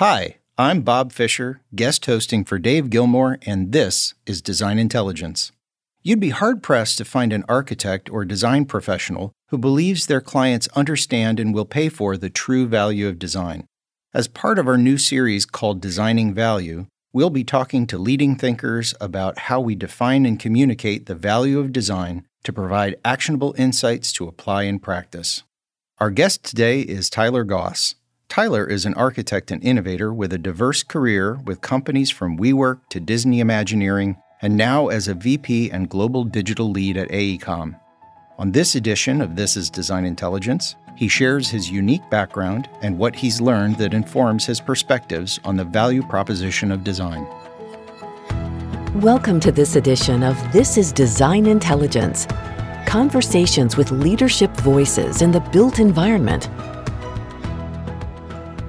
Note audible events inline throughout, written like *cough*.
Hi, I'm Bob Fisher, guest hosting for Dave Gilmore, and this is DesignIntelligence. You'd be hard pressed to find an architect or design professional who believes their clients understand and will pay for the true value of design. As part of our new series called Designing Value, we'll be talking to leading thinkers about how we define and communicate the value of design to provide actionable insights to apply in practice. Our guest today is Tyler Goss. Tyler is an architect and innovator with a diverse career with companies from WeWork to Disney Imagineering, and now as a VP and global digital lead at AECOM. On this edition of This is DesignIntelligence, he shares his unique background and what he's learned that informs his perspectives on the value proposition of design. Welcome to this edition of This is DesignIntelligence conversations with leadership voices in the built environment.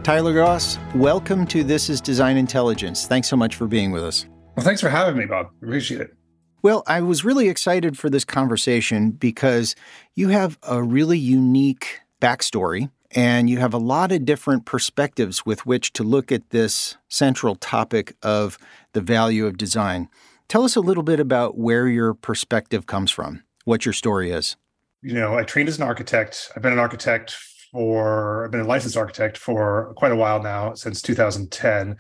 Tyler Goss, welcome to This is DesignIntelligence. Thanks so much for being with us. Well, thanks for having me, Bob. Appreciate it. Well, I was really excited for this conversation because you have a really unique backstory and you have a lot of different perspectives with which to look at this central topic of the value of design. Tell us a little bit about where your perspective comes from what your story is. You know, I trained as an architect. I've been an architect for, I've been a licensed architect for quite a while now, since 2010.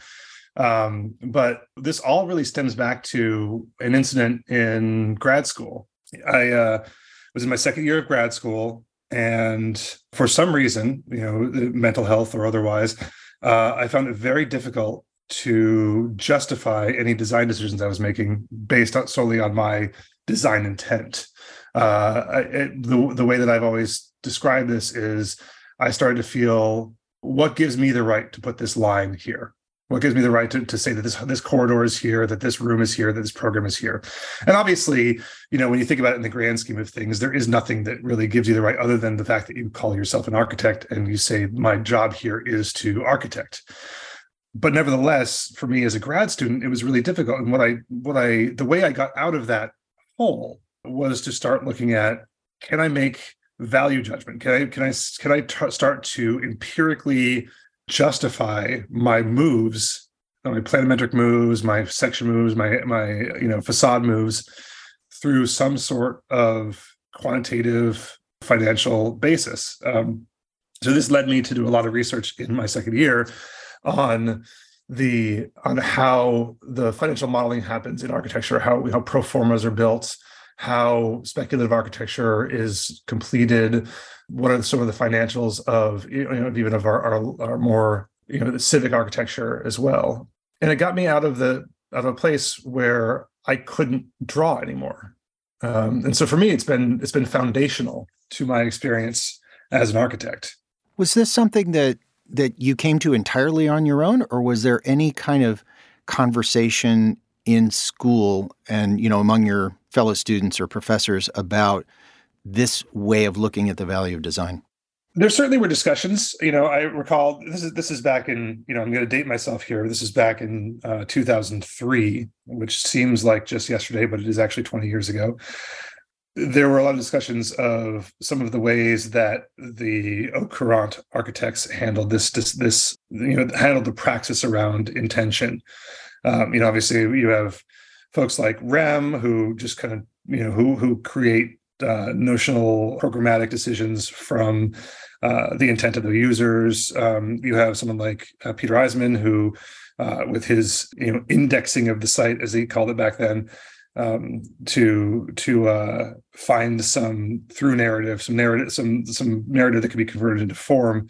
Um, but this all really stems back to an incident in grad school. I uh, was in my second year of grad school, and for some reason, you know, mental health or otherwise, uh, I found it very difficult to justify any design decisions I was making based on, solely on my design intent. Uh, it, the the way that I've always described this is, I started to feel what gives me the right to put this line here. What gives me the right to, to say that this this corridor is here, that this room is here, that this program is here? And obviously, you know, when you think about it in the grand scheme of things, there is nothing that really gives you the right other than the fact that you call yourself an architect and you say, my job here is to architect but nevertheless for me as a grad student it was really difficult and what i what i the way i got out of that hole was to start looking at can I make value judgment? Can I can I can I t- start to empirically justify my moves, my planimetric moves, my section moves, my my you know facade moves through some sort of quantitative financial basis. Um, so this led me to do a lot of research in my second year on the on how the financial modeling happens in architecture, how how pro formas are built, how speculative architecture is completed what are some of the financials of you know even of our, our, our more you know civic architecture as well. And it got me out of the out of a place where i couldn't draw anymore. Um, and so for me it's been it's been foundational to my experience as an architect. Was this something that that you came to entirely on your own or was there any kind of conversation in school and you know among your fellow students or professors about this way of looking at the value of design? There certainly were discussions. You know, I recall this is this is back in you know I'm going to date myself here. This is back in uh, 2003, which seems like just yesterday, but it is actually 20 years ago. There were a lot of discussions of some of the ways that the Au Courant architects handled this this, this you know handled the praxis around intention. Um, you know, obviously you have folks like Rem who just kind of you know who who create uh, notional programmatic decisions from uh, the intent of the users. Um, you have someone like uh, Peter Eisenman who, uh, with his you know indexing of the site as he called it back then, um, to to uh, find some through narrative, some narrative, some some narrative that could be converted into form.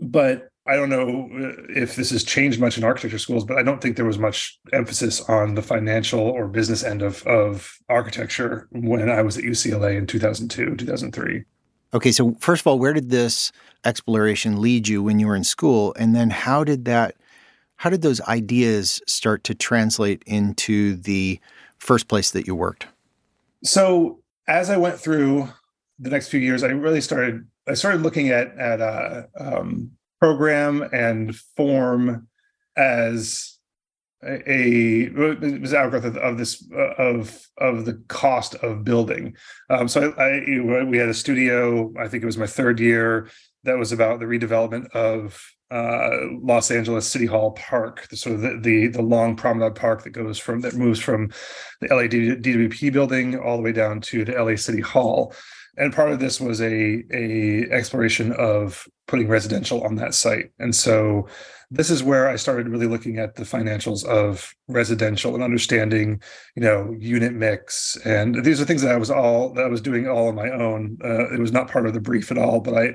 But I don't know uh, if this has changed much in architecture schools, but I don't think there was much emphasis on the financial or business end of, of architecture when I was at UCLA in 2002, 2003. Okay, so first of all, where did this exploration lead you when you were in school? And then how did that how did those ideas start to translate into the first place that you worked? So as I went through the next few years, I really started I started looking at at uh, um, program and form as a, it was outgrowth of, of, this uh, of of the cost of building. Um, so I, I, we had a studio. I think it was my third year. That was about the redevelopment of uh, Los Angeles City Hall Park, the sort of the, the, the long promenade park that goes from that moves from the LA DWP building all the way down to the LA City Hall. And part of this was a a exploration of putting residential on that site. And so this is where I started really looking at the financials of residential and understanding, you know, unit mix. And these are things that I was all that I was doing all on my own. Uh, it was not part of the brief at all, but I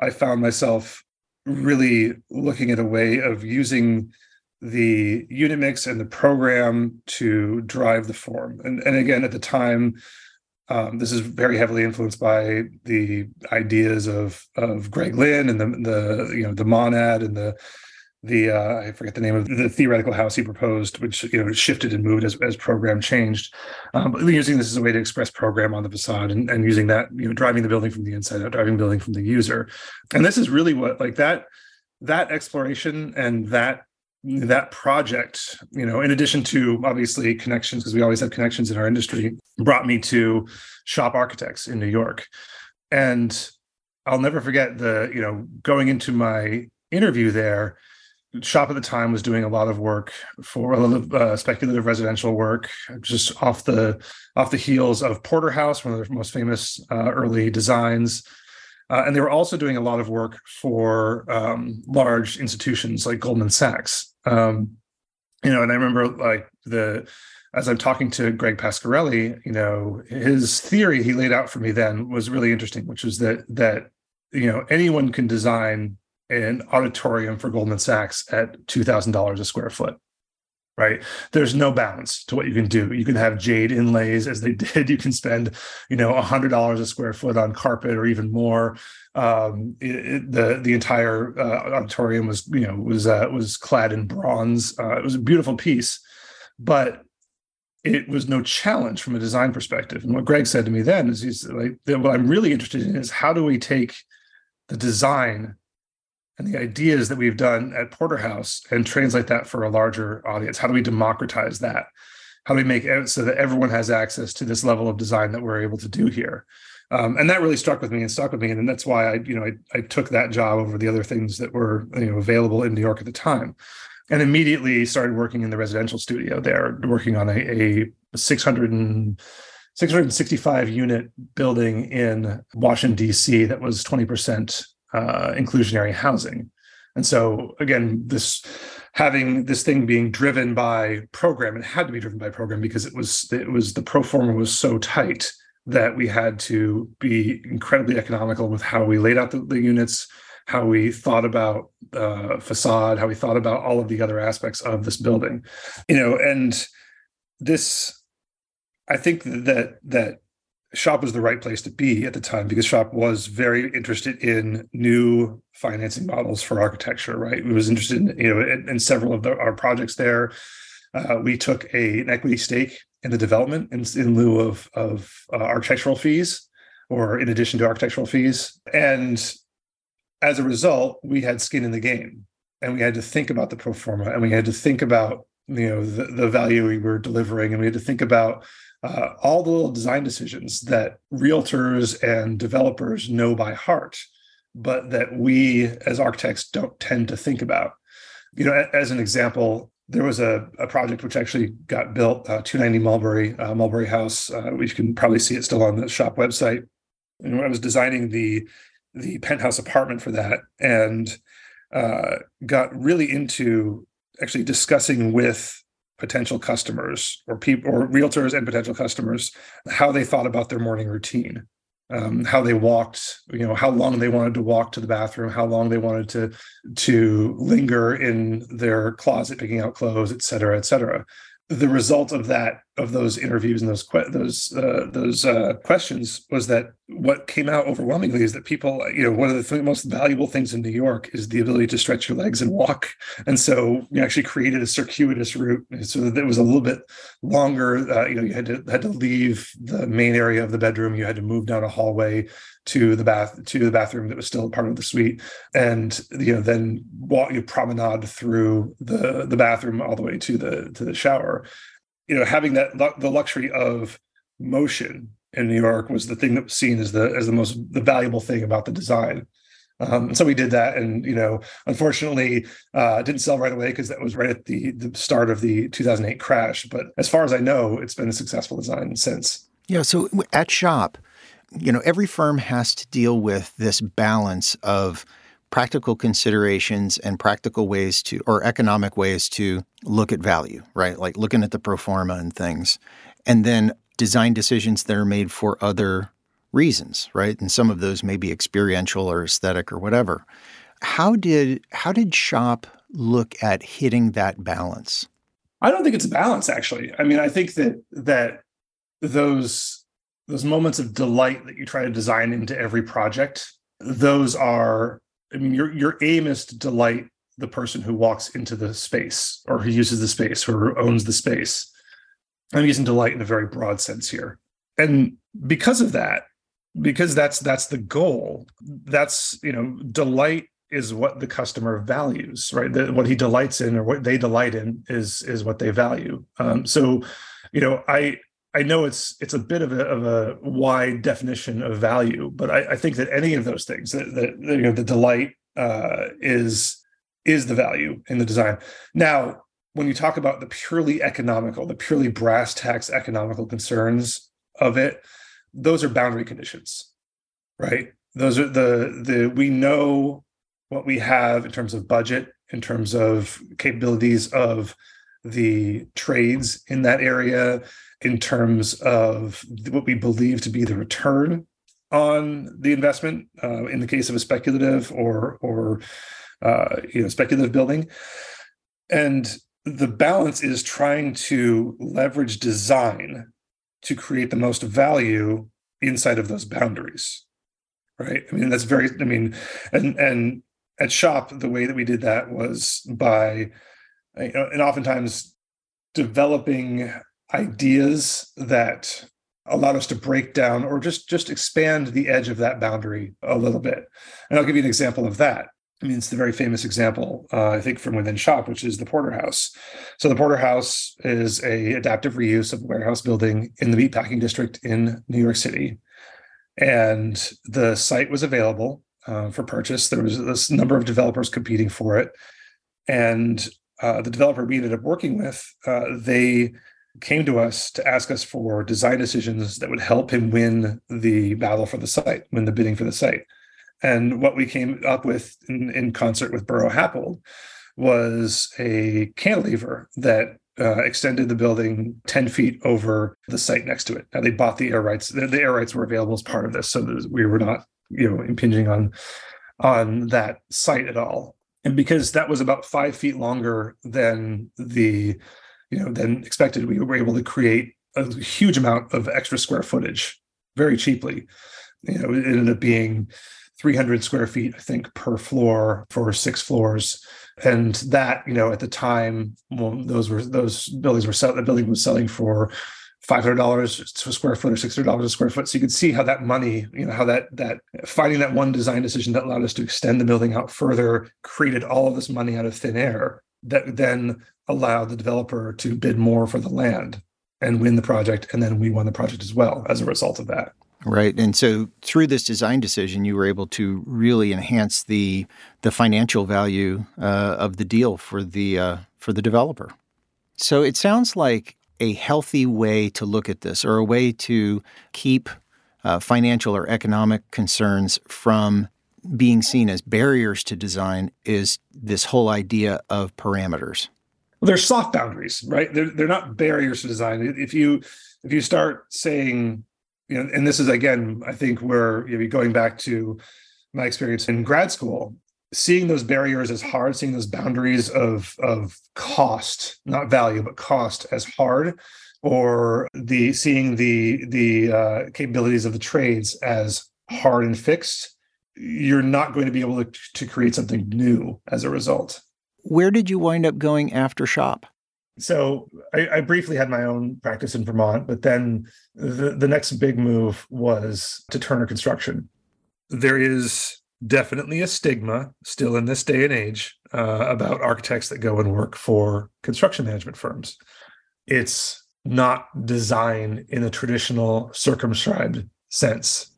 I found myself really looking at a way of using the unit mix and the program to drive the form. And, and again, at the time, um, this is very heavily influenced by the ideas of of Greg Lynn and the the you know the monad and the the uh, I forget the name of the theoretical house he proposed, which you know shifted and moved as, as program changed. Um, but using this as a way to express program on the facade and, and using that, you know, driving the building from the inside out, driving the building from the user. And this is really what like that that exploration and that that project, you know, in addition to obviously connections, because we always have connections in our industry, brought me to Shop Architects in New York. And I'll never forget the, you know, going into my interview there shop at the time was doing a lot of work for a uh, speculative residential work just off the off the heels of Porter House one of the most famous uh, early designs uh, and they were also doing a lot of work for um, large institutions like Goldman Sachs um, you know and i remember like the as i'm talking to Gregg Pasquarelli you know his theory he laid out for me then was really interesting which was that that you know anyone can design an auditorium for Goldman Sachs at $2,000 a square foot. Right. There's no bounds to what you can do. You can have jade inlays as they *laughs* did. You can spend, you know, a hundred dollars a square foot on carpet or even more. Um, it, it, the the entire uh, auditorium was, you know, was uh, was clad in bronze. Uh, it was a beautiful piece, but it was no challenge from a design perspective. And what Greg said to me then is, he's like, what I'm really interested in is how do we take the design and the ideas that we've done at Porter House and translate that for a larger audience? How do we democratize that? How do we make it so that everyone has access to this level of design that we're able to do here? Um, and that really struck with me and stuck with me, and that's why I, you know, I, I took that job over the other things that were, you know, available in New York at the time, and immediately started working in the residential studio there, working on a, a 600 and 665 unit building in Washington D.C. that was 20 percent uh, inclusionary housing. And so again, this having this thing being driven by program, it had to be driven by program because it was it was the pro forma was so tight that we had to be incredibly economical with how we laid out the, the units, how we thought about uh, facade, how we thought about all of the other aspects of this building, you know, and this, I think that that Shop was the right place to be at the time because Shop was very interested in new financing models for architecture. Right, it was interested in you know in, in several of the, our projects there. Uh, we took a, an equity stake in the development in, in lieu of of uh, architectural fees, or in addition to architectural fees, and as a result, we had skin in the game, and we had to think about the pro forma, and we had to think about you know the, the value we were delivering, and we had to think about uh, all the little design decisions that realtors and developers know by heart, but that we as architects don't tend to think about. You know, as an example, there was a, a project which actually got built, uh, 290 Mulberry, uh, Mulberry House, uh, which you can probably see it still on the shop website. And when I was designing the the penthouse apartment for that, and uh, got really into actually discussing with potential customers or people or realtors and potential customers how they thought about their morning routine. Um, how they walked you know how long they wanted to walk to the bathroom how long they wanted to to linger in their closet picking out clothes et cetera et cetera. The result of that of those interviews and those que- those uh, those uh, questions was that what came out overwhelmingly is that people you know one of the th- most valuable things in New York is the ability to stretch your legs and walk. And so we actually created a circuitous route so that it was a little bit longer uh, you know you had to had to leave the main area of the bedroom. You had to move down a hallway to the bath to the bathroom that was still part of the suite. And you know then walk you promenade through the the bathroom all the way to the to the shower you know having that the luxury of motion in New York was the thing that was seen as the as the most the valuable thing about the design Um, so we did that, and you know, unfortunately, uh, didn't sell right away because that was right at the the start of the 2008 crash. But as far as I know, it's been a successful design since. Yeah. So at Shop, you know, every firm has to deal with this balance of practical considerations and practical ways to, or economic ways to look at value, right? Like looking at the pro forma and things, and then design decisions that are made for other reasons, right? And some of those may be experiential or aesthetic or whatever. How did how did Shop look at hitting that balance? I don't think it's a balance actually. I mean, I think that that those those moments of delight that you try to design into every project, those are I mean, your your aim is to delight the person who walks into the space or who uses the space or owns the space. I'm using delight in a very broad sense here. And because of that, because that's that's the goal that's you know delight is what the customer values right the, what he delights in or what they delight in is is what they value um, so you know i i know it's it's a bit of a, of a wide definition of value but i, I think that any of those things that, that you know the delight uh, is is the value in the design now when you talk about the purely economical the purely brass tacks economical concerns of it those are boundary conditions, right? Those are the the we know what we have in terms of budget, in terms of capabilities of the trades in that area, in terms of what we believe to be the return on the investment uh, in the case of a speculative or or uh, you know speculative building, and the balance is trying to leverage design to create the most value inside of those boundaries right? I mean that's very i mean and and at shop the way that we did that was by you know, and oftentimes developing ideas that allowed us to break down or just just expand the edge of that boundary a little bit and i'll give you an example of that I mean, it's the very famous example, uh, I think, from within shop, which is the Porter House. So the Porter House is a adaptive reuse of a warehouse building in the meatpacking district in New York City, and the site was available uh, for purchase. There was this number of developers competing for it, and uh, the developer we ended up working with, uh, they came to us to ask us for design decisions that would help him win the battle for the site, win the bidding for the site. And what we came up with in, in concert with Buro Happold was a cantilever that uh, extended the building 10 feet over the site next to it. Now they bought the air rights. The, the air rights were available as part of this, so we were not, you know, impinging on on that site at all. And because that was about five feet longer than the, you know, than expected, we were able to create a huge amount of extra square footage very cheaply. You know, it ended up being 300 square feet, I think, per floor for six floors. And that, you know, at the time, well, those were those buildings were selling. The building was selling for five hundred dollars a square foot or six hundred dollars a square foot. So you could see how that money, you know, how that that finding that one design decision that allowed us to extend the building out further created all of this money out of thin air. That then allowed the developer to bid more for the land and win the project, and then we won the project as well as a result of that. Right. And so through this design decision, you were able to really enhance the the financial value uh, of the deal for the uh, for the developer. So it sounds like a healthy way to look at this, or a way to keep uh, financial or economic concerns from being seen as barriers to design, is this whole idea of parameters. Well, they're soft boundaries, right? They're they're not barriers to design. If you if you start saying you know, and this is again, I think we're you know, going back to my experience in grad school, seeing those barriers as hard, seeing those boundaries of of cost, not value, but cost as hard, or the seeing the the uh, capabilities of the trades as hard and fixed, you're not going to be able to, to create something new as a result. Where did you wind up going after shop? so I, I, briefly had my own practice in Vermont, but then the, the next big move was to Turner Construction. There is definitely a stigma still in this day and age uh, about architects that go and work for construction management firms. It's not design in a traditional circumscribed sense.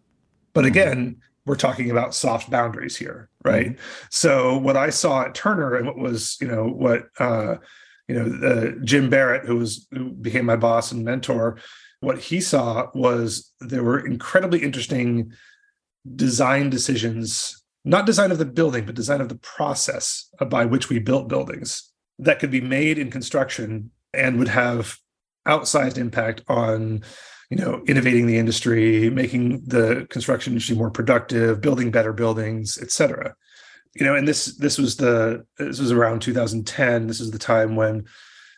But mm-hmm. again, we're talking about soft boundaries here, right? Mm-hmm. So what I saw at Turner and what was, you know, what uh, you know, uh, Jim Barrett, who was who became my boss and mentor, what he saw was there were incredibly interesting design decisions, not design of the building, but design of the process by which we built buildings that could be made in construction and would have outsized impact on you know innovating the industry making the construction industry more productive building better buildings et cetera you know and this this was the this was around 2010 this is the time when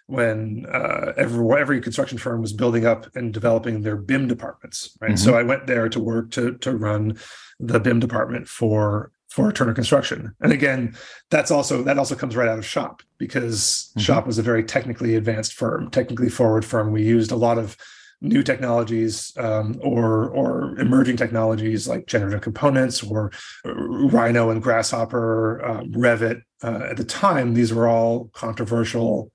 when uh, every every construction firm was building up and developing their BIM departments, right? Mm-hmm. So I went there to work to to run the BIM department for for Turner Construction, and again, that's also that also comes right out of Shop because mm-hmm. Shop was a very technically advanced firm, technically forward firm. We used a lot of new technologies um, or or emerging technologies like generative components or Rhino and Grasshopper, um, Revit. Uh, at the time, these were all controversial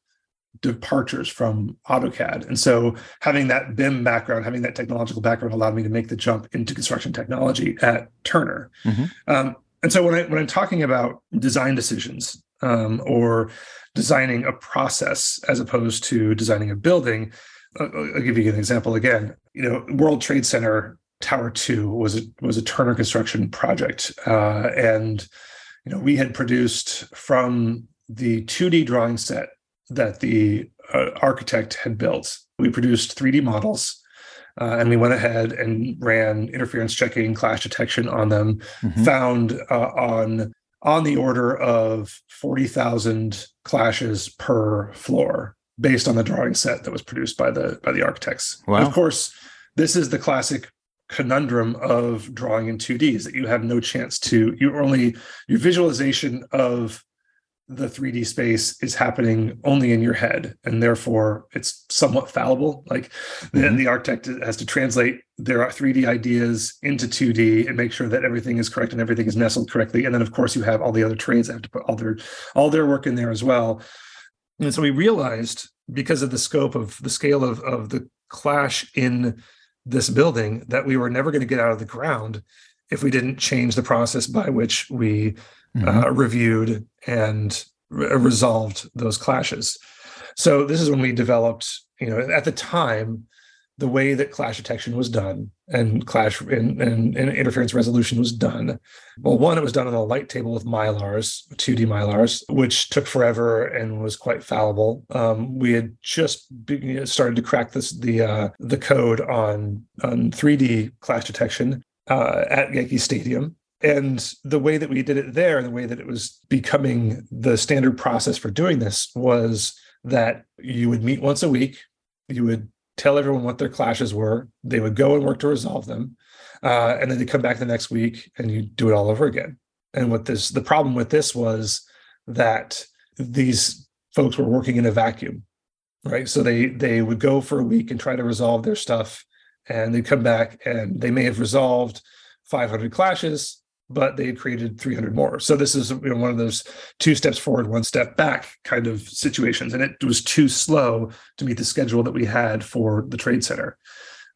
departures from AutoCAD. And so having that BIM background, having that technological background allowed me to make the jump into construction technology at Turner. Mm-hmm. Um, and so when I when I'm talking about design decisions um, or designing a process as opposed to designing a building, I'll, give you an example again. You know, World Trade Center Tower Two was a, was a Turner construction project, uh, and you know we had produced from the 2D drawing set that the uh, architect had built. We produced 3D models uh, and we went ahead and ran interference checking, clash detection on them, mm-hmm. found uh, on on the order of 40,000 clashes per floor based on the drawing set that was produced by the by the architects. Wow. Of course, this is the classic conundrum of drawing in 2D is that you have no chance to you only your visualization of the 3D space is happening only in your head, and therefore it's somewhat fallible. Like mm-hmm. the, the architect has to translate their 3D ideas into 2D and make sure that everything is correct and everything is nestled correctly. And then, of course, you have all the other trades that have to put all their all their work in there as well. And so we realized because of the scope of the scale of of the clash in this building that we were never going to get out of the ground if we didn't change the process by which we mm-hmm. uh, reviewed and re- resolved those clashes. So this is when we developed, you know, at the time, the way that clash detection was done and clash and, and, and, interference resolution was done. Well, one, it was done on a light table with mylars, 2D mylars, which took forever and was quite fallible. Um, we had just started to crack this the uh, the code on on 3D clash detection uh, at Yankee Stadium, and the way that we did it there, and the way that it was becoming the standard process for doing this was that you would meet once a week, you would tell everyone what their clashes were, they would go and work to resolve them, uh, and then they come back the next week and you do it all over again. And what this, the problem with this was that these folks were working in a vacuum, right? So they they would go for a week and try to resolve their stuff, and they'd come back and they may have resolved 500 clashes but they had created 300 more. So this is you know, one of those two steps forward, one step back kind of situations, and it was too slow to meet the schedule that we had for the trade center.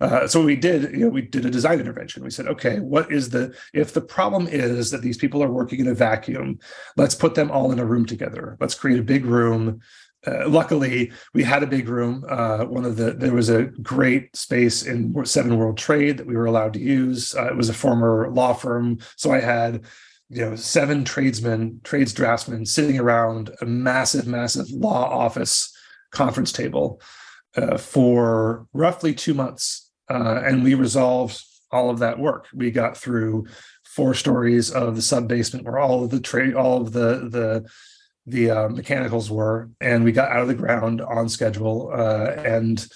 Uh, so we did, you know, we did a design intervention. We said, okay, what is the if the problem is that these people are working in a vacuum, let's put them all in a room together. Let's create a big room uh, luckily we had a big room uh, one of the there was a great space in seven world trade that we were allowed to use. Uh, it was a former law firm so i had you know seven tradesmen trades draftsmen sitting around a massive massive law office conference table uh, for roughly two months uh, and we resolved all of that work. We got through four stories of the sub basement where all of the trade all of the the the uh, mechanicals were, and we got out of the ground on schedule. Uh, and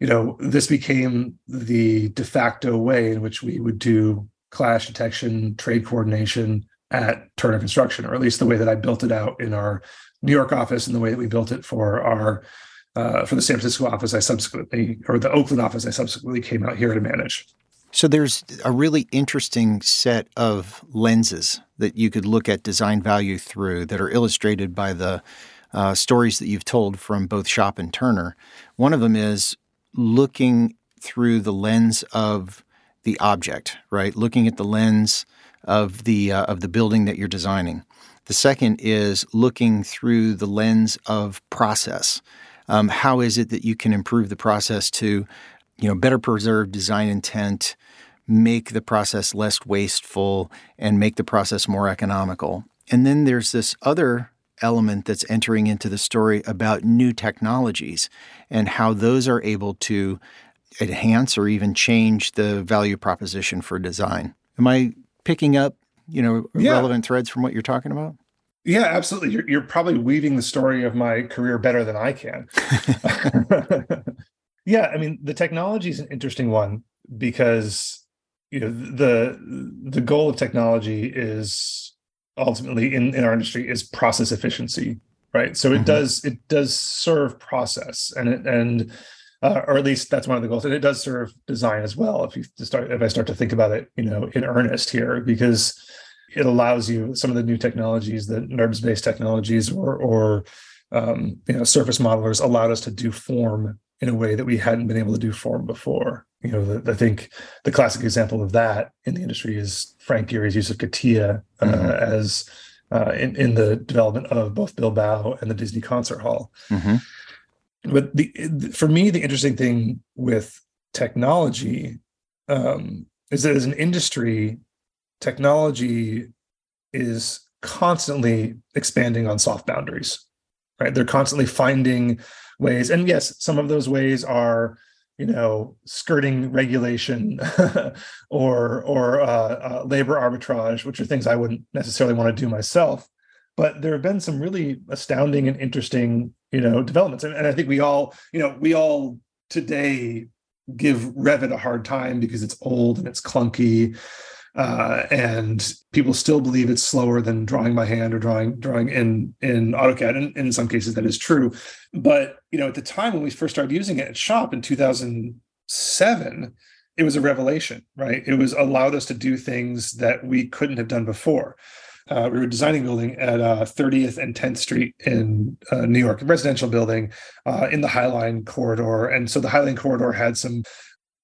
you know, this became the de facto way in which we would do clash detection, trade coordination at Turner Construction, or at least the way that I built it out in our New York office, and the way that we built it for our uh, for the San Francisco office. I subsequently, or the Oakland office, I subsequently came out here to manage. So there's a really interesting set of lenses that you could look at design value through that are illustrated by the uh, stories that you've told from both Shop and Turner. One of them is looking through the lens of the object, right? Looking at the lens of the uh, of the building that you're designing. The second is looking through the lens of process. Um, how is it that you can improve the process to, you know, better preserve design intent, make the process less wasteful, and make the process more economical? And then there's this other element that's entering into the story about new technologies and how those are able to enhance or even change the value proposition for design. Am I picking up, you know, yeah. relevant threads from what you're talking about? Yeah, absolutely. You're, you're probably weaving the story of my career better than I can. *laughs* *laughs* yeah, I mean, the technology is an interesting one because you know the the goal of technology is ultimately in, in our industry is process efficiency, right? So it mm-hmm. does it does serve process and it, and uh, or at least that's one of the goals. And it does serve design as well. If you start, if I start to think about it, you know, in earnest here, because it allows you some of the new technologies, the NURBS-based technologies, or or um, you know, surface modelers allowed us to do form in a way that we hadn't been able to do form before. You know, the, I think the classic example of that in the industry is Frank Gehry's use of CATIA uh, mm-hmm. as uh, in, in the development of both Bilbao and the Disney Concert Hall. Mm-hmm but the for me the interesting thing with technology um, is that as an industry technology is constantly expanding on soft boundaries right they're constantly finding ways. And yes some of those ways are you know skirting regulation *laughs* or or uh, uh, labor arbitrage which are things i wouldn't necessarily want to do myself. But there have been some really astounding and interesting you know developments. And, and i think we all you know we all today give Revit a hard time because it's old and it's clunky uh, and people still believe it's slower than drawing by hand or drawing drawing in in AutoCAD, and, in some cases that is true. But you know, at the time when we first started using it at Shop in 2007, it was a revelation, right? It was allowed us to do things that we couldn't have done before uh, we were designing a building at uh, 30th and 10th Street in uh, New York, a residential building uh, in the Highline corridor. And so the Highline corridor had some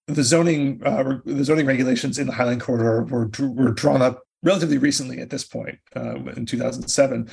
the zoning uh, the zoning regulations in the Highline corridor were were drawn up relatively recently at this point uh, in 2007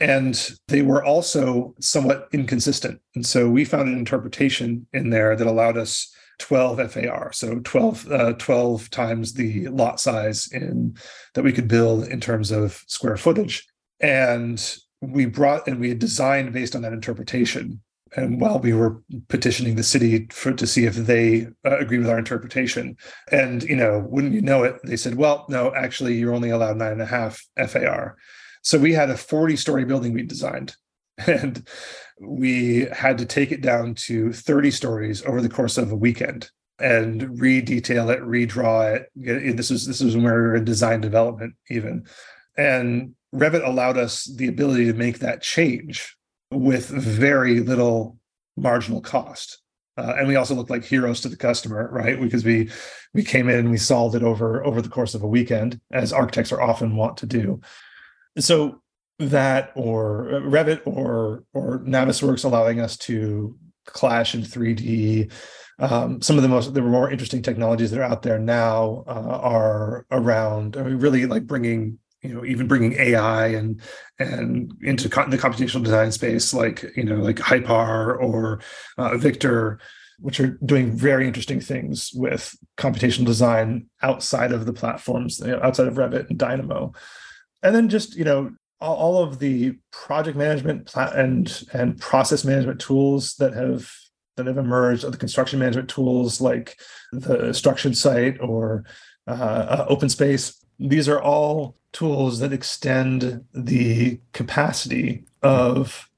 and they were also somewhat inconsistent and so we found an interpretation in there that allowed us 12 FAR, so 12, uh, 12 times the lot size in that we could build in terms of square footage. And we brought and we had designed based on that interpretation. And while we were petitioning the city for to see if they uh, agree with our interpretation, and you know, wouldn't you know it, they said, "Well, no, actually, you're only allowed nine and a half FAR." So we had a 40 story building we designed, *laughs* and we had to take it down to 30 stories over the course of a weekend and re-detail it, redraw it. This is this is when we were in design development even, and Revit allowed us the ability to make that change with very little marginal cost. Uh, and we also looked like heroes to the customer, right? Because we we came in and we solved it over over the course of a weekend, as architects are often want to do. So that or uh, Revit or or Navisworks allowing us to clash in 3D. Um, some of the most the more interesting technologies that are out there now uh, are around I mean, really like bringing you know even bringing AI and and into co- the computational design space like you know like Hypar or uh, Victor which are doing very interesting things with computational design outside of the platforms you know, outside of Revit and Dynamo and then just you know all of the project management and and process management tools that have that have emerged, the construction management tools like the StructionSite or uh, uh, OpenSpace. These are all tools that extend the capacity of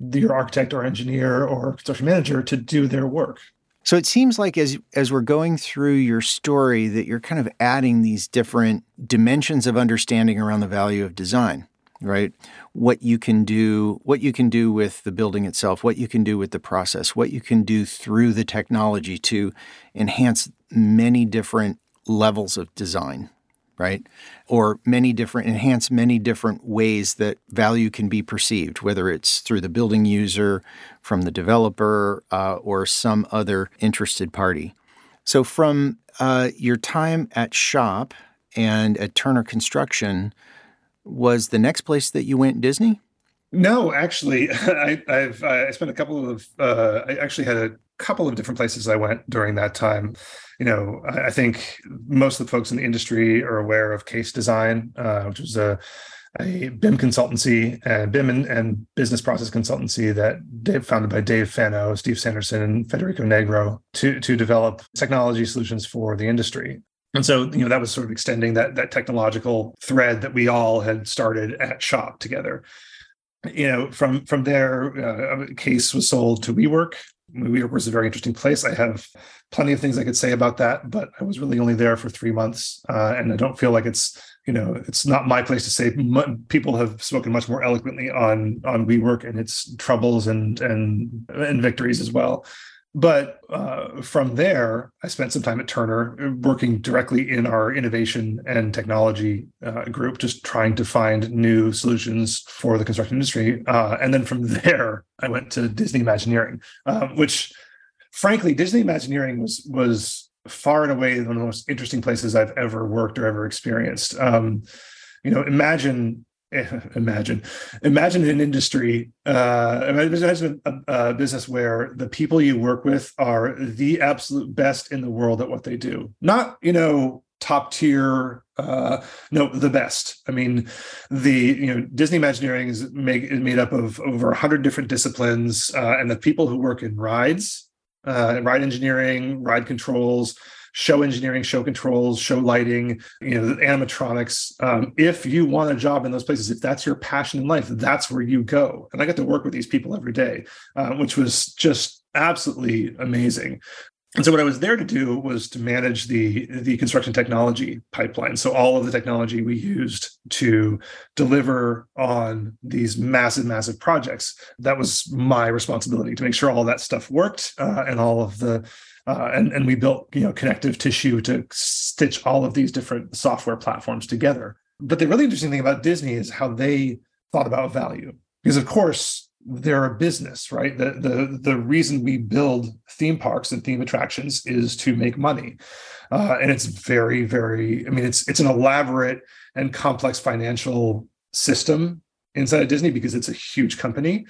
your architect or engineer or construction manager to do their work. So it seems like as as we're going through your story that you're kind of adding these different dimensions of understanding around the value of design right what you can do what you can do with the building itself what you can do with the process what you can do through the technology to enhance many different levels of design right or many different enhance many different ways that value can be perceived whether it's through the building user from the developer uh, or some other interested party so from uh, your time at Shop and at Turner Construction was the next place that you went Disney? No, actually, *laughs* I, have I spent a couple of uh, I actually had a couple of different places I went during that time. You know, I, I think most of the folks in the industry are aware of Case Design, uh, which was a a BIM consultancy and BIM and, and, business process consultancy that Dave, founded by Dave Fano, Steve Sanderson, and Federico Negro to to develop technology solutions for the industry. And so, you know, that was sort of extending that that technological thread that we all had started at Shop together. You know, from from there, uh, case was sold to WeWork. WeWork was a very interesting place. I have plenty of things I could say about that, but I was really only there for three months, uh, and I don't feel like it's you know it's not my place to say. People have spoken much more eloquently on on WeWork and its troubles and and and victories as well. But uh, from there, I spent some time at Turner uh, working directly in our innovation and technology uh, group, just trying to find new solutions for the construction industry. Uh, and then from *laughs* there, I went to Disney Imagineering, um, which, frankly, Disney Imagineering was was far and away one of the most interesting places I've ever worked or ever experienced. Um, you know, imagine *laughs* imagine imagine an industry uh imagine a, a, business where the people you work with are the absolute best in the world at what they do. Not you know top tier uh no the best. I mean the you know disney imagineering is made, is made up of over 100 different disciplines uh, and the people who work in rides uh, ride engineering ride controls show engineering, show controls, show lighting, you know, animatronics. Um, if you want a job in those places, if that's your passion in life, that's where you go. And I got to work with these people every day, uh, which was just absolutely amazing. And so what I was there to do was to manage the the construction technology pipeline. So all of the technology we used to deliver on these massive, massive projects. That was my responsibility to make sure all that stuff worked uh, and all of the uh, and and we built you know connective tissue to stitch all of these different software platforms together. But the really interesting thing about Disney is how they thought about value, because of course they're a business, right? The the the reason we build theme parks and theme attractions is to make money, uh, and it's very very. I mean, it's it's an elaborate and complex financial system inside of Disney because it's a huge company,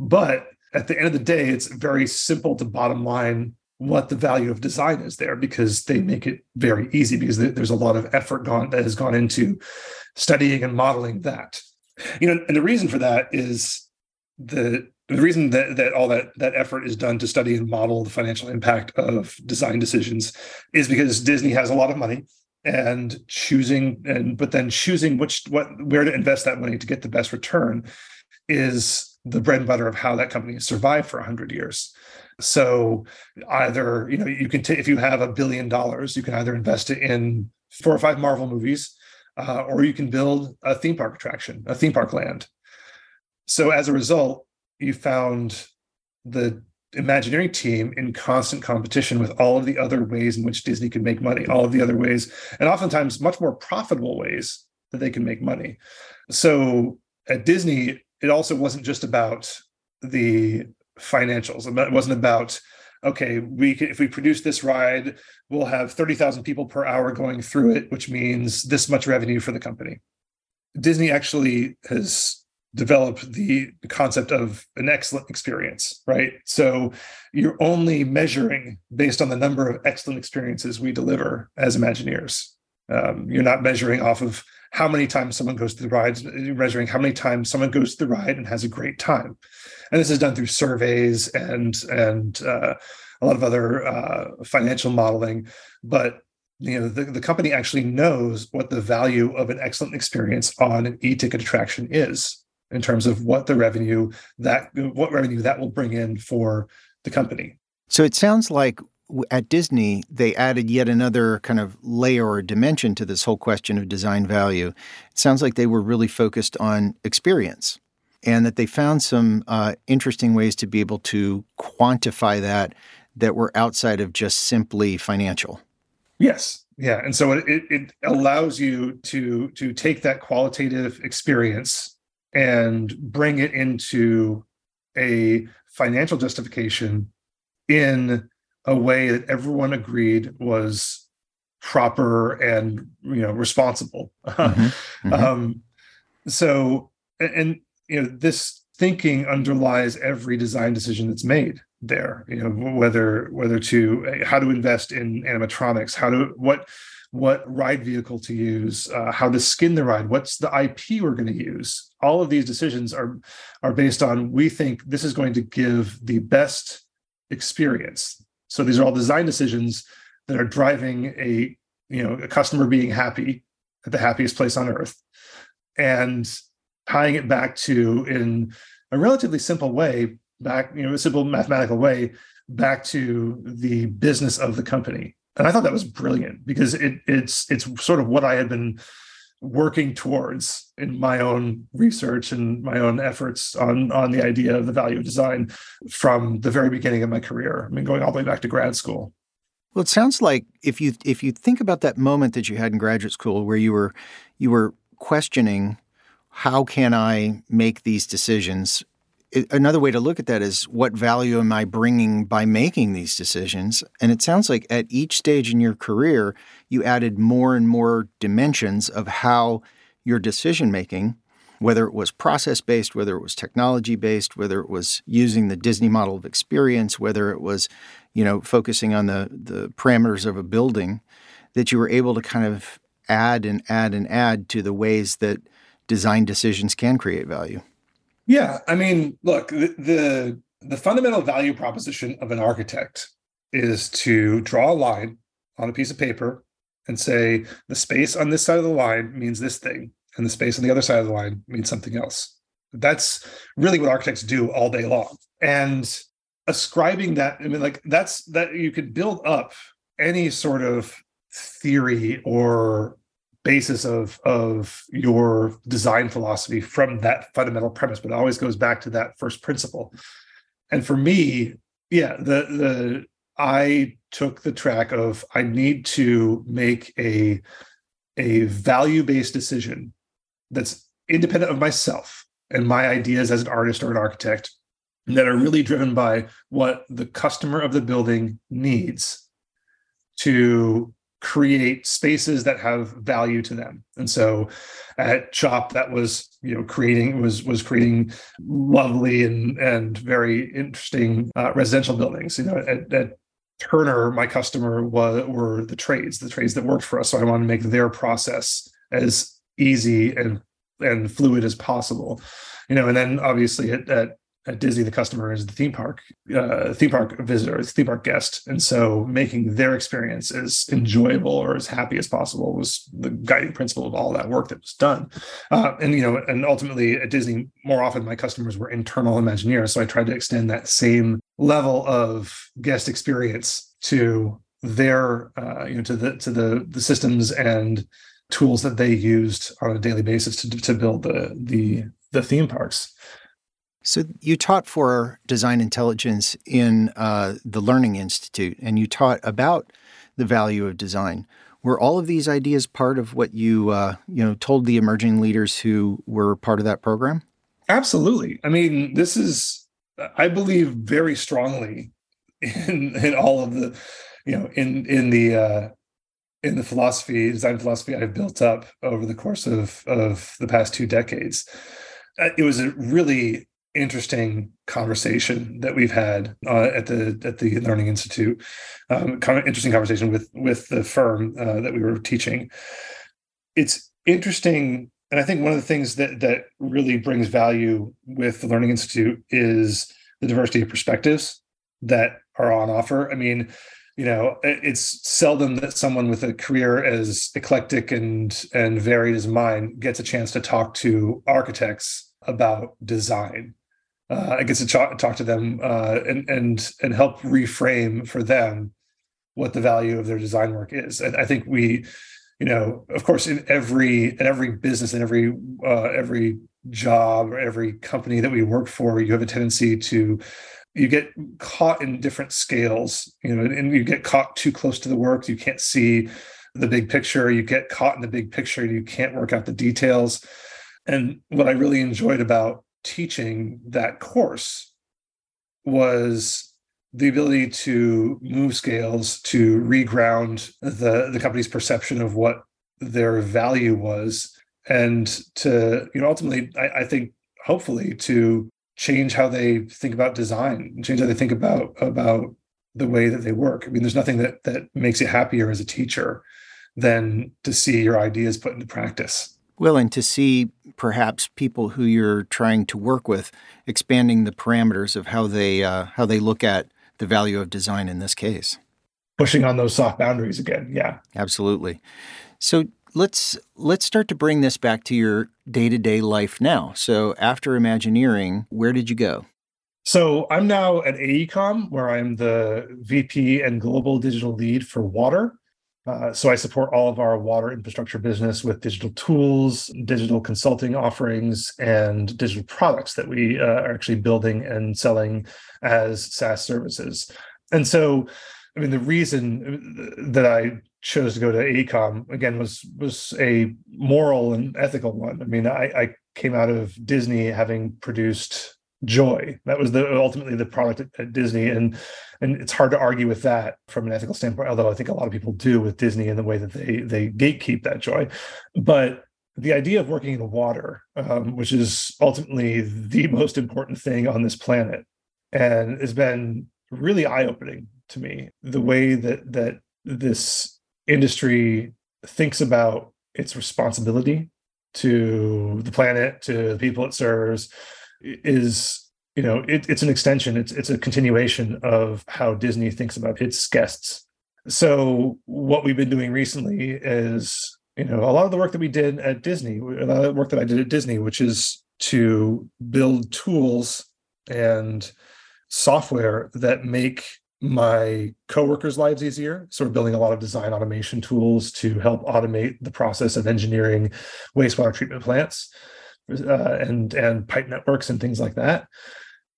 but at the end of the day, it's very simple to bottom line what the value of design is there because they make it very easy because there's a lot of effort gone that has gone into studying and modeling that. You know and the reason for that is the the reason that, that all that that effort is done to study and model the financial impact of design decisions is because disney has a lot of money and choosing and but then choosing which what where to invest that money to get the best return is the bread and butter of how that company has survived for 100 years so either, you know, you can take if you have a billion dollars, you can either invest it in four or five Marvel movies, uh, or you can build a theme park attraction, a theme park land. So as a result, you found the Imagineering team in constant competition with all of the other ways in which Disney could make money, all of the other ways, and oftentimes much more profitable ways that they can make money. So at Disney, it also wasn't just about the financials. It wasn't about okay, we if we produce this ride, we'll have 30,000 people per hour going through it, which means this much revenue for the company. Disney actually has developed the concept of an excellent experience, right? So you're only measuring based on the number of excellent experiences we deliver as Imagineers. Um, you're not measuring off of how many times someone goes through the ride, you're measuring how many times someone goes through the ride and has a great time and this is done through surveys and and uh, a lot of other uh, financial modeling. But you know, the, the company actually knows what the value of an excellent experience on an e-ticket attraction is in terms of what the revenue that what revenue that will bring in for the company. So it sounds like at Disney, they added yet another kind of layer or dimension to this whole question of design value. It sounds like they were really focused on experience and that they found some uh, interesting ways to be able to quantify that that were outside of just simply financial. Yes. Yeah. And so it, it allows you to to take that qualitative experience and bring it into a financial justification in a way that everyone agreed was proper and you know responsible mm-hmm. *laughs* Mm-hmm. um so and, and you know this thinking underlies every design decision that's made there you know whether whether to how to invest in animatronics how to what what ride vehicle to use uh, how to skin the ride what's the ip we're going to use all of these decisions are are based on we think this is going to give the best experience so these are all design decisions that are driving a you know a customer being happy at the happiest place on earth. And tying it back to in a relatively simple way back you know a simple mathematical way back to the business of the company. And i thought that was brilliant because it it's it's sort of what i had been working towards in my own research and my own efforts on on the idea of the value of design from the very beginning of my career i mean going all the way back to grad school well, it sounds like if you if you think about that moment that you had in graduate school where you were you were questioning how can I make these decisions? Another way to look at that is what value am I bringing by making these decisions? And it sounds like at each stage in your career, you added more and more dimensions of how your decision making, whether it was process based, whether it was technology based, whether it was using the Disney model of experience, whether it was you know, focusing on the the parameters of a building, that you were able to kind of add and add and add to the ways that design decisions can create value. Yeah, I mean, look, the, the the, fundamental value proposition of an architect is to draw a line on a piece of paper and say the space on this side of the line means this thing and the space on the other side of the line means something else. That's really what architects do all day long. And ascribing that i mean like that's that you could build up any sort of theory or basis of of your design philosophy from that fundamental premise but it always goes back to that first principle. And for me yeah the the i took the track of i need to make a a value based decision that's independent of myself and my ideas as an artist or an architect that are really driven by what the customer of the building needs to create spaces that have value to them. And so at SHoP that was you know creating was was creating lovely and and very interesting uh, residential buildings. You know at, at turner my customer was were the trades the trades that worked for us. So i wanted to make their process as easy and and fluid as possible. You know and then obviously at, at at Disney, the customer is the theme park uh, theme park visitor, theme park guest, and so making their experience as enjoyable or as happy as possible was the guiding principle of all that work that was done. Uh, and you know, and ultimately at Disney, more often my customers were internal Imagineers, so I tried to extend that same level of guest experience to their uh, you know to the to the the systems and tools that they used on a daily basis to to build the the the theme parks. So you taught for DesignIntelligence in uh, the Learning Institute, and you taught about the value of design. Were all of these ideas part of what you uh, you know told the emerging leaders who were part of that program? Absolutely. I mean, this is I believe very strongly in in all of the you know in in the uh, in the philosophy design philosophy I've built up over the course of of the past two decades. Uh, it was a really interesting conversation that we've had uh, at the at the Learning Institute. Um, kind of interesting conversation with with the firm uh, that we were teaching. It's interesting, and I think one of the things that that really brings value with the Learning Institute is the diversity of perspectives that are on offer. I mean, you know, it's seldom that someone with a career as eclectic and and varied as mine gets a chance to talk to architects about design uh, I get to talk, talk to them uh, and and and help reframe for them what the value of their design work is. And I think we, you know, of course, in every in every business, in every uh, every job, or every company that we work for, you have a tendency to you get caught in different scales, you know, and you get caught too close to the work. You can't see the big picture. You get caught in the big picture. You can't work out the details. And what I really enjoyed about teaching that course was the ability to move scales to reground the the company's perception of what their value was and to you know ultimately I, I, think hopefully to change how they think about design change how they think about about the way that they work. I mean there's nothing that that makes you happier as a teacher than to see your ideas put into practice well and to see perhaps people who you're trying to work with expanding the parameters of how they uh, how they look at the value of design in this case pushing on those soft boundaries again yeah absolutely so let's let's start to bring this back to your day-to-day life now. So after Imagineering, where did you go? So I'm now at AECOM, where I'm the VP and global digital lead for water. Uh, so I support all of our water infrastructure business with digital tools, digital consulting offerings, and digital products that we uh, are actually building and selling as SaaS services. And so, I mean, the reason that I chose to go to AECOM again was was a moral and ethical one. I mean, I, I came out of Disney having produced Joy. That was the ultimately the product at, at, Disney, and and it's hard to argue with that from an ethical standpoint. Although I think a lot of people do with Disney in the way that they they gatekeep that joy, but the idea of working in the water, um, which is ultimately the most important thing on this planet, and has been really eye opening to me. The way that that this industry thinks about its responsibility to the planet, to the people it serves, is you know it, it's an extension. It's it's a continuation of how Disney thinks about its guests. So what we've been doing recently is you know a lot of the work that we did at Disney, a lot of the work that I did at Disney, which is to build tools and software that make my coworkers' lives easier. So we're building a lot of design automation tools to help automate the process of engineering wastewater treatment plants uh, and and pipe networks and things like that.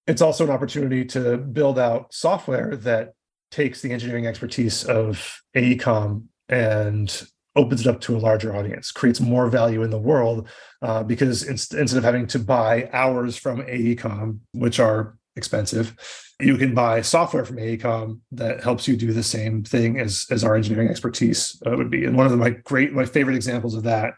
It's also an opportunity to build out software that takes the engineering expertise of AECOM and opens it up to a larger audience, creates more value in the world uh, because instead of having to buy hours from AECOM, which are expensive. You can buy software from AECOM that helps you do the same thing as, as our engineering expertise uh, would be. And one of the, my great, my favorite examples of that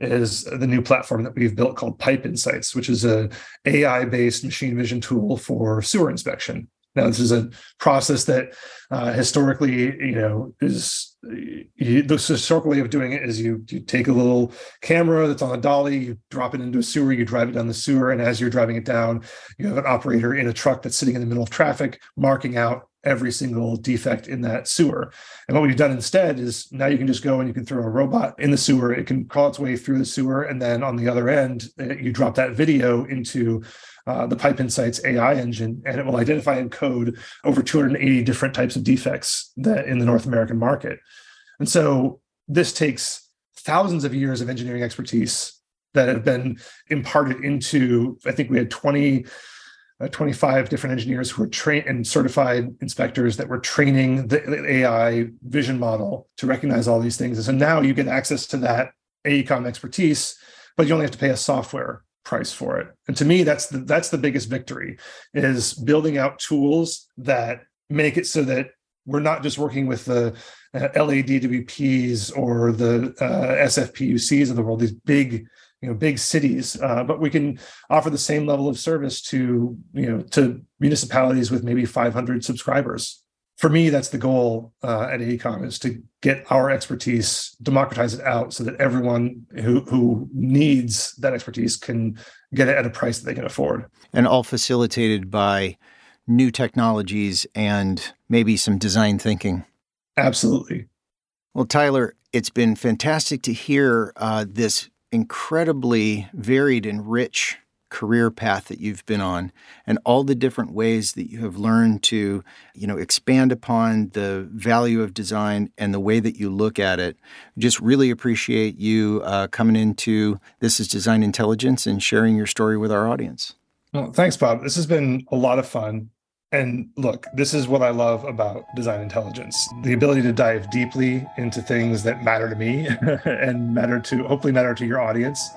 is the new platform that we've built called Pipe Insights, which is a AI-based machine vision tool for sewer inspection. Now, this is a process that uh, historically, you know, is you, the historical way of doing it is you you take a little camera that's on a dolly, you drop it into a sewer, you drive it down the sewer, and as you're driving it down, you have an operator in a truck that's sitting in the middle of traffic, marking out every single defect in that sewer. And what we've done instead is now you can just go and you can throw a robot in the sewer. It can crawl its way through the sewer, and then on the other end, eh, you drop that video into uh, the Pipe Insights AI engine, and it will identify and code over 280 different types of defects that in the North American market. And so this takes thousands of years of engineering expertise that have been imparted into, I think we had 20, uh, 25 different engineers who were trained and certified inspectors that were training the, AI vision model to recognize all these things. And so now you get access to that AECOM expertise, but you only have to pay a software price for it. And to me, that's the that's the biggest victory is building out tools that make it so that we're not just working with the uh, LADWPs or the uh, SFPUCs of the world, these big you know big cities uh, but we can offer the same level of service to you know to municipalities with maybe 500 subscribers for me, that's the goal uh, at AECOM is to get our expertise, democratize it out so that everyone who, who needs that expertise can get it at a price that they can afford. And all facilitated by new technologies and maybe some design thinking. Absolutely. Well, Tyler, it's been fantastic to hear uh, this incredibly varied and rich career path that you've been on and all the different ways that you have learned to you know expand upon the value of design and the way that you look at it. Just really appreciate you uh, coming into this is DesignIntelligence and sharing your story with our audience. Well thanks bob. This has been a lot of fun and look, this is what I love about DesignIntelligence the ability to dive deeply into things that matter to me *laughs* and matter to hopefully matter to your audience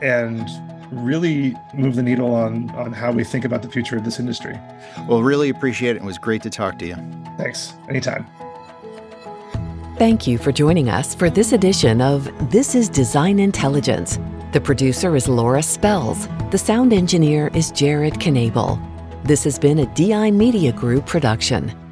and really move the needle on on how we think about the future of this industry. Well, really appreciate it. It was great to talk to you. Thanks. Anytime. Thank you for joining us for this edition of This is DesignIntelligence. The producer is Laura Spells. The sound engineer is Jared Knabel. This has been a DI Media Group production.